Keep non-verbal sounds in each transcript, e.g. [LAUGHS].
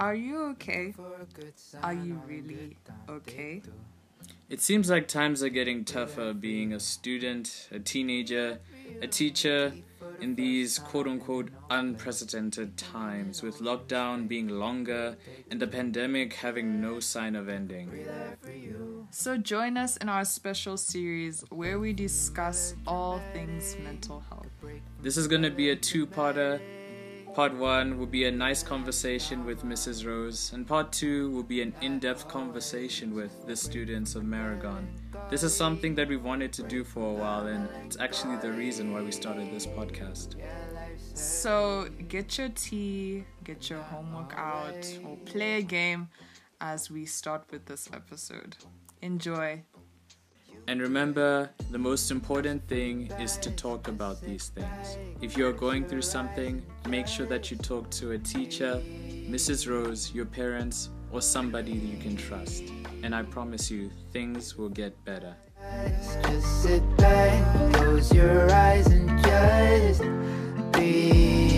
Are you okay? Are you really okay? It seems like times are getting tougher being a student, a teenager, a teacher in these quote unquote unprecedented times, with lockdown being longer and the pandemic having no sign of ending. So, join us in our special series where we discuss all things mental health. This is going to be a two parter. Part one will be a nice conversation with Mrs. Rose, and part two will be an in depth conversation with the students of Maragon. This is something that we've wanted to do for a while, and it's actually the reason why we started this podcast. So, get your tea, get your homework out, or play a game as we start with this episode. Enjoy. And remember, the most important thing is to talk about these things. If you are going through something, make sure that you talk to a teacher, Mrs. Rose, your parents, or somebody that you can trust. And I promise you, things will get better. Just sit back, close your eyes, and just be.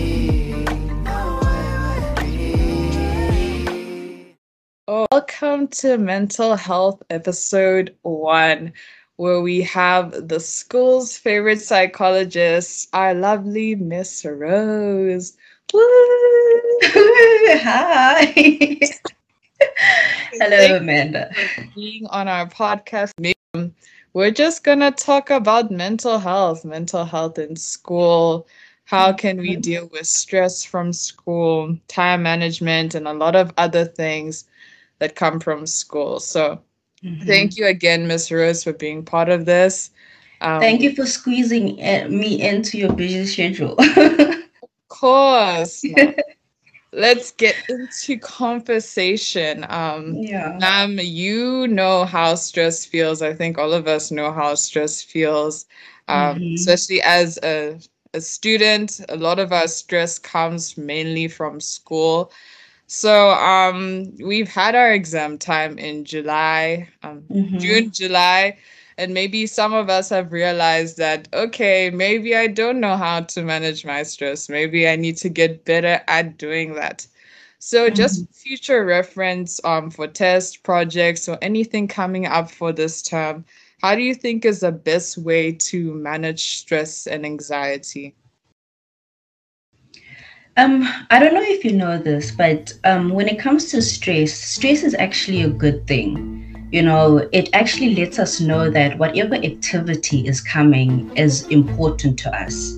Welcome to Mental Health Episode 1, where we have the school's favorite psychologist, our lovely Miss Rose. Woo! [LAUGHS] Hi. [LAUGHS] Hello, Amanda. Being on our podcast, we're just going to talk about mental health, mental health in school. How can we mm-hmm. deal with stress from school, time management, and a lot of other things that come from school? So, Mhm. Thank you again, Miss Rose, for being part of this. Um, Thank you for squeezing uh, me into your busy schedule. [LAUGHS] Of course. Let's get into conversation. Um, yeah. Nam, you know how stress feels. I think all of us know how stress feels, um, Mhm. especially as a, a student. A lot of our stress comes mainly from school. So um, we've had our exam time in July, um, Mhm. June, July, and maybe some of us have realized that, okay, maybe I don't know how to manage my stress. Maybe I need to get better at doing that. So, just future reference um, for test projects or anything coming up for this term, how do you think is the best way to manage stress and anxiety? Um, I don't know if you know this, but um, when it comes to stress, stress is actually a good thing. You know, it actually lets us know that whatever activity is coming is important to us.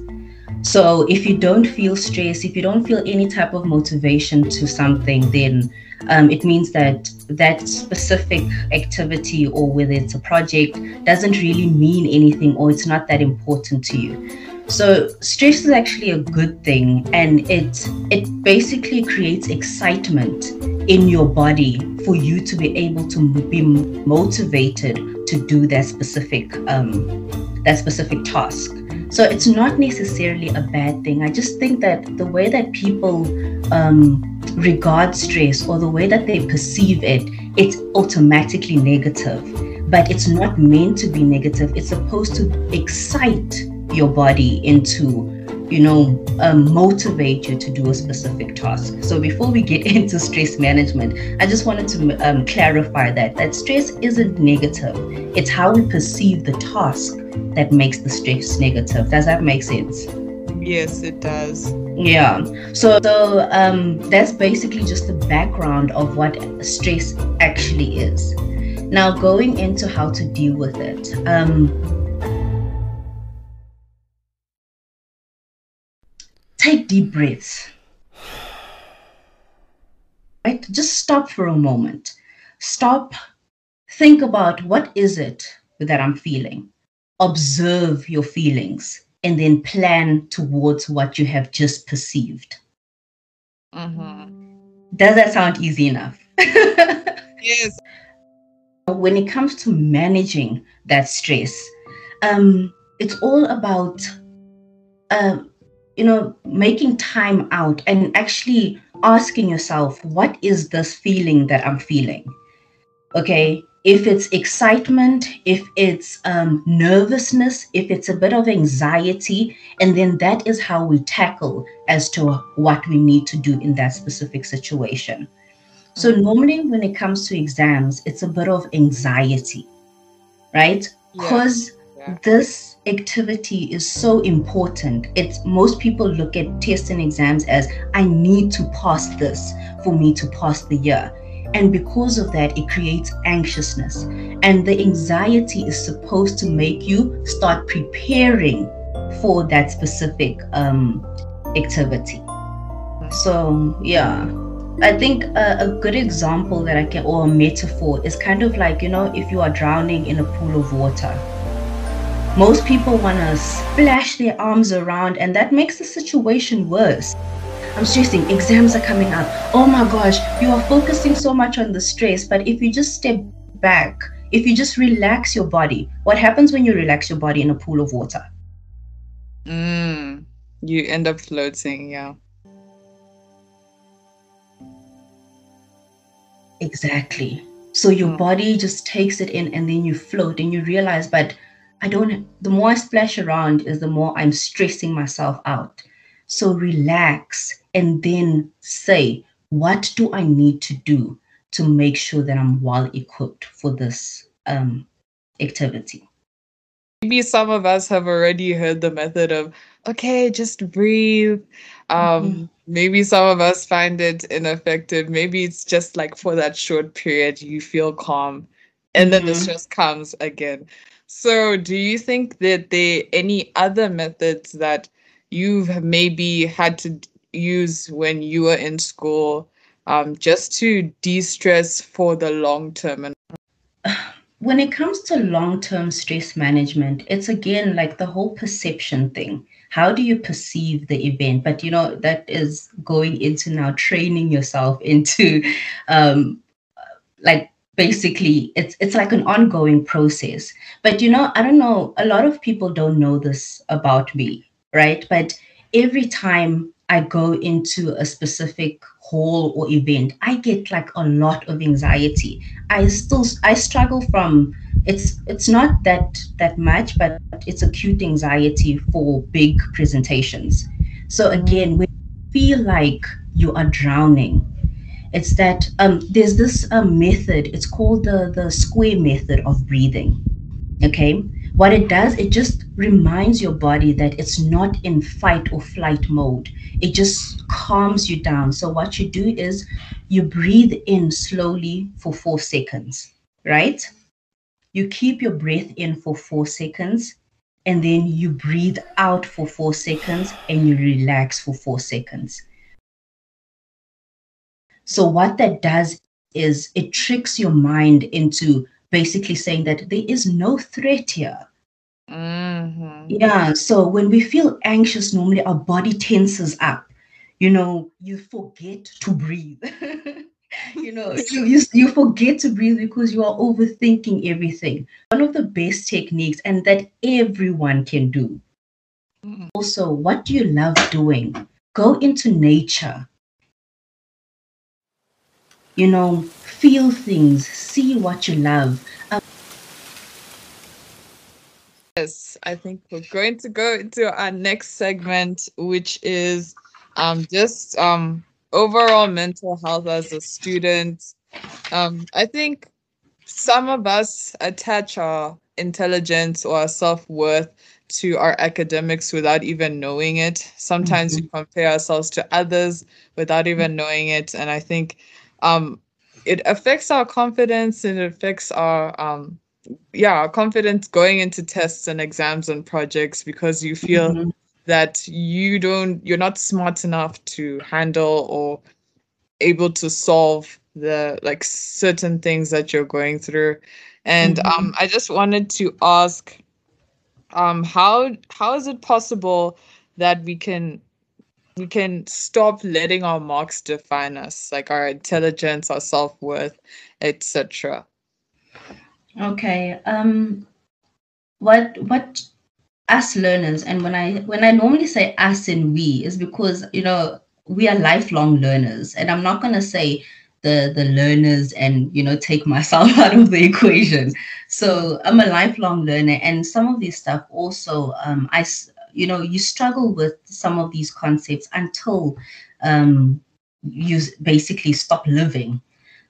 So if you don't feel stress, if you don't feel any type of motivation to something, then um, it means that that specific activity or whether it's a project doesn't really mean anything or it's not that important to you. So stress is actually a good thing, and it it basically creates excitement in your body for you to be able to be motivated to do that specific um, that specific task. So it's not necessarily a bad thing. I just think that the way that people um, regard stress or the way that they perceive it, it's automatically negative. But it's not meant to be negative. It's supposed to excite your body into you know um, motivate you to do a specific task. So before we get [LAUGHS] into stress management i just wanted to um, clarify that that stress isn't negative. It's how we perceive the task that makes the stress negative. Does that make sense? Yes, it does. yeah. So so um, that's basically just the background of what stress actually is. Now going into how to deal with it um, take deep breaths. Right? Just stop for a moment. Stop. Think about what is it that I'm feeling. Observe your feelings and then plan towards what you have just perceived. Mm-hmm. Does that sound easy enough? [LAUGHS] Yes. when it comes to managing that stress, um, it's all about, uh, you know, making time out and actually asking yourself, what is this feeling that I'm feeling? Okay. if it's excitement, if it's um, nervousness, if it's a bit of anxiety, and then that is how we tackle as to what we need to do in that specific situation. So, Mm-hmm. normally when it comes to exams, it's a bit of anxiety, right? Yeah. Because Yeah. this activity is so important. It's most people look at tests and exams as I need to pass this for me to pass the year. And because of that, it creates anxiousness. And the anxiety is supposed to make you start preparing for that specific um, activity. So, yeah. I think a, a good example that I can, or a metaphor, is kind of like, you know, if you are drowning in a pool of water. Most people want to splash their arms around, and that makes the situation worse. I'm stressing, exams are coming up. Oh my gosh, you are focusing so much on the stress. But if you just step back, if you just relax your body, what happens when you relax your body in a pool of water? Mm, you end up floating, yeah. Exactly. So your Mm. body just takes it in and then you float and you realize, but I don't, the more I splash around is the more I'm stressing myself out. So relax and then say, what do I need to do to make sure that I'm well equipped for this um, activity? Maybe some of us have already heard the method of, okay, just breathe. Um, Mhm. Maybe some of us find it ineffective. Maybe it's just like for that short period you feel calm and then the Mhm. stress comes again. So, do you think that there any other methods that you've maybe had to use when you were in school um, just to de-stress for the long term? And when it comes to long term stress management, it's again like the whole perception thing. How do you perceive the event? But you know, that is going into now training yourself [LAUGHS] into um, like basically it's it's like an ongoing process. But you know i don't know a lot of people don't know this about me right? But every time i go into a specific hall or event i get like a lot of anxiety. I still i struggle from it's it's not that that much but it's acute anxiety for big presentations. So again we feel like you are drowning it's that um, there's this um, method. It's called the the square method of breathing. Okay? What it does it just reminds your body that it's not in fight or flight mode. It just calms you down. So what you do is you breathe in slowly for four seconds right? You keep your breath in for four seconds and then you breathe out for four seconds and you relax for four seconds so what that does is it tricks your mind into basically saying that there is no threat here. Mhm. Yeah. So when we feel anxious, normally our body tenses up. You know, you forget to breathe. [LAUGHS] you know, you, you you forget to breathe because you are overthinking everything. One of the best techniques, and that everyone can do. Mhm. Also, what do you love doing? Go into nature. You know, feel things, see what you love. Yes, I think we're going to go into our next segment, which is um, just um, overall mental health as a student. Um, I think some of us attach our intelligence or our self worth to our academics without even knowing it. Sometimes we compare ourselves to others without even knowing it. And I think um, it affects our confidence and it affects our um, yeah, our confidence going into tests and exams and projects because you feel Mhm. that you don't you're not smart enough to handle or able to solve the like certain things that you're going through. And Mhm. um I just wanted to ask um how how is it possible that we can we can stop letting our marks define us, like our intelligence, our self-worth, etc. Okay. Um what what us learners and when I when I normally say us and we is because you know we are lifelong learners and I'm not gonna say the the learners and you know take myself [LAUGHS] out of the equation so i'm a lifelong learner and some of this stuff also um i you know you struggle with some of these concepts until um you basically stop living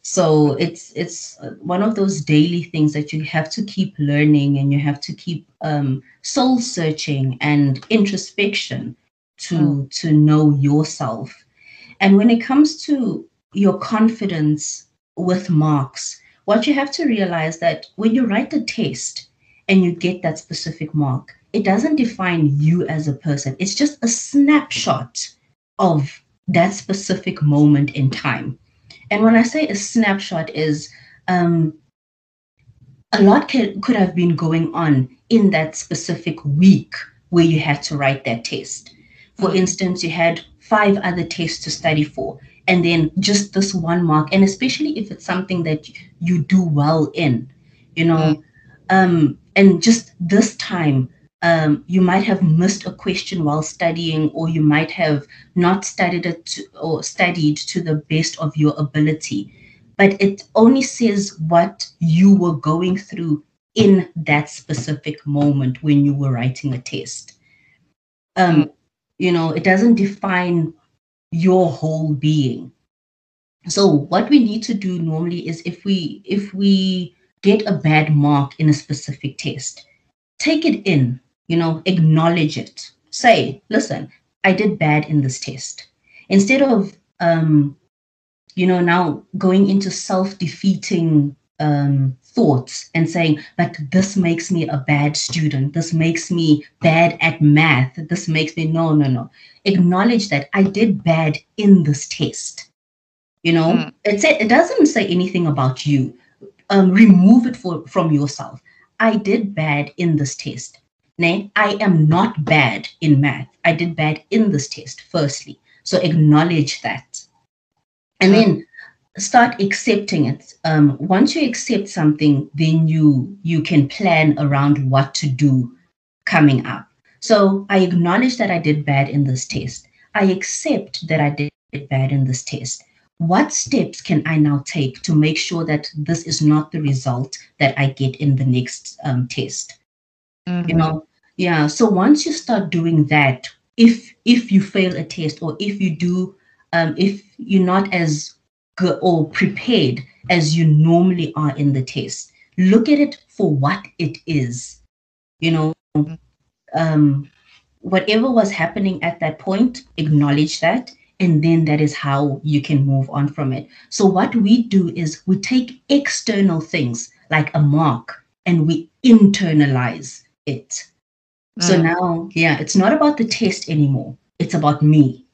so it's it's one of those daily things that you have to keep learning and you have to keep um soul searching and introspection to mm. to know yourself and when it comes to your confidence with marks, what you have to realize that when you write a test and you get that specific mark, it doesn't define you as a person. It's just a snapshot of that specific moment in time. And when I say a snapshot is um, a lot can, could have been going on in that specific week where you had to write that test. For mm. instance, you had five other tests to study for and then just this one mark and especially if it's something that you do well in you know mm. um and just this time um, you might have missed a question while studying or you might have not studied it to, or studied to the best of your ability. But it only says what you were going through in that specific moment when you were writing a test. Um, mm. you know it doesn't define your whole being. So what we need to do normally is if we if we get a bad mark in a specific test take it in you know acknowledge it say listen i did bad in this test instead of um you know now going into self-defeating um thoughts and saying but this makes me a bad student this makes me bad at math this makes me no no no acknowledge that I did bad in this test. You know, mm. it, it doesn't say anything about you. Um, remove it for, from yourself. I did bad in this test. Nay, I am not bad in math. I did bad in this test, firstly. So acknowledge that. And then start accepting it. Um, once you accept something, then you you can plan around what to do coming up. So I acknowledge that I did bad in this test. I accept that I did bad in this test. What steps can I now take to make sure that this is not the result that I get in the next um, test? Mm-hmm. You know, yeah. So once you start doing that, if if you fail a test or if you do, um, if you're not as good or prepared as you normally are in the test, look at it for what it is. You know, mm-hmm um, whatever was happening at that point, acknowledge that. And then that is how you can move on from it. So, what we do is we take external things like a mark and we internalize it. Mm. So now, yeah, it's not about the test anymore. It's about me.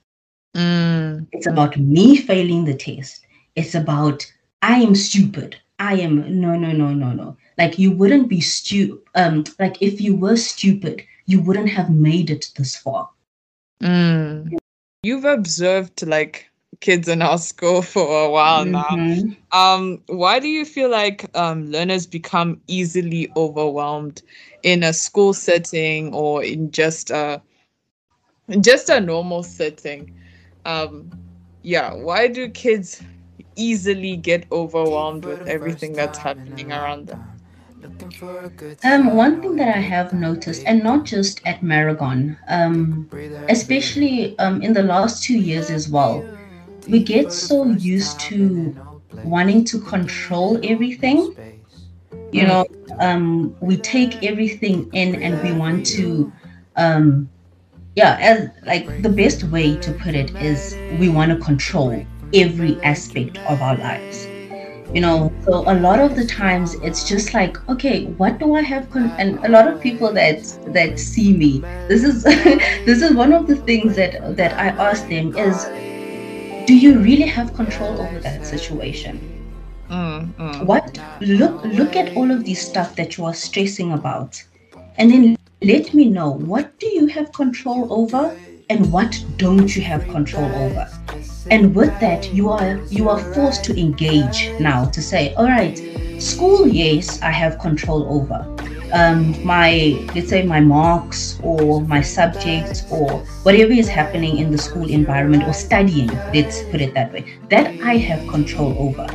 Mm. It's about me failing the test. It's about I am stupid. I am no, no, no, no, no. Like you wouldn't be stupid. Um, like if you were stupid, you wouldn't have made it this far. Mm. You've observed like kids in our school [LAUGHS] for a while mm-hmm. now. Um, why do you feel like um, learners become easily overwhelmed in a school setting or in just a just a normal setting? Um, yeah, why do kids easily get overwhelmed with everything that's happening around them? Um, one thing that I have noticed, and not just at Maragon, um, especially um, in the last two years as well, we get so used to wanting to control everything. You know, um, we take everything in and we want to, um, yeah, as like the best way to put it is we want to control every aspect of our lives you know so a lot of the times it's just like okay what do i have con-? and a lot of people that that see me this is [LAUGHS] this is one of the things that that i ask them is do you really have control over that situation? Mm, mm. what? Look look at all of these stuff that you are stressing about. And then let me know what do you have control over and what don't you have control over? And with that you are you are forced to engage now to say all right school yes i have control over um, my let's say my marks or my subjects or whatever is happening in the school environment or studying let's put it that way that i have control over.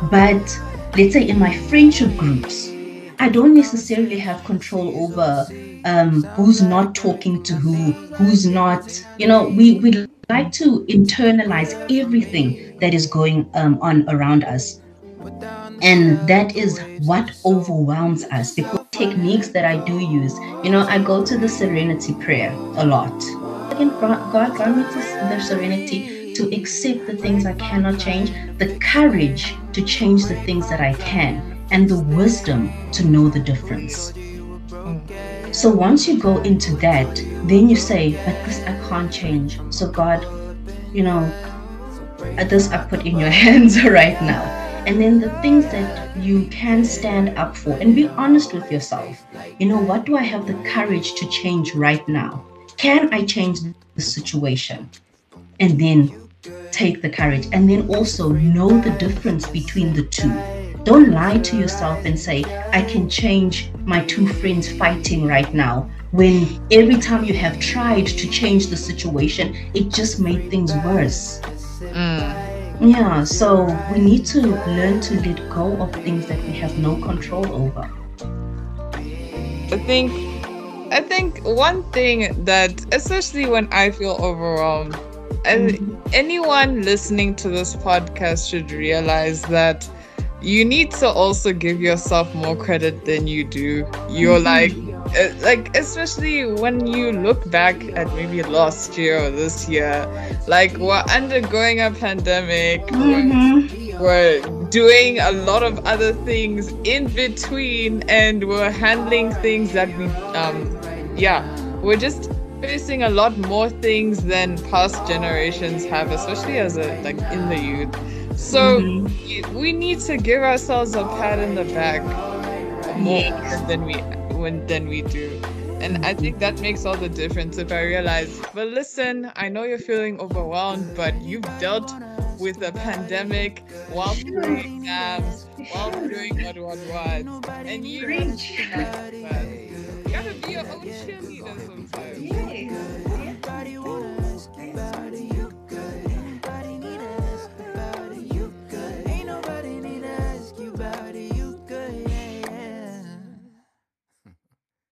But let's say in my friendship groups i don't necessarily have control over um, who's not talking to who who's not you know we we like to internalize everything that is going um, on around us. And that is what overwhelms us because techniques that I do use, you know, I go to the serenity prayer a lot. God grant me the serenity to accept the things I cannot change, the courage to change the things that I can, and the wisdom to know the difference. So once you go into that, then you say, but this I can't change. So God, you know, this I put in your [LAUGHS] hands right now and then the things that you can stand up for and be honest with yourself. You know, what do I have the courage to change right now? Can I change the situation? And then take the courage and then also know the difference between the two. Don't lie to yourself and say, I can change my two friends fighting right now. When every time you have tried to change the situation, it just made things worse. Yeah, so we need to learn to let go of things that we have no control over. I think I think one thing that especially when I feel overwhelmed and mm-hmm. anyone listening to this podcast should realize that you need to also give yourself more credit than you do. You're mm-hmm. like like especially when you look back at maybe last year or this year like we're undergoing a pandemic mm-hmm. we're, we're doing a lot of other things in between and we're handling things that we um yeah we're just facing a lot more things than past generations have especially as a like in the youth so mm-hmm. we need to give ourselves a pat in the back more yes. than we when than we do. And I think that makes all the difference if I realize, well, listen, I know you're feeling overwhelmed, but you've dealt with a pandemic while doing exams, while doing what what was. And you gotta be your own cheerleader sometimes.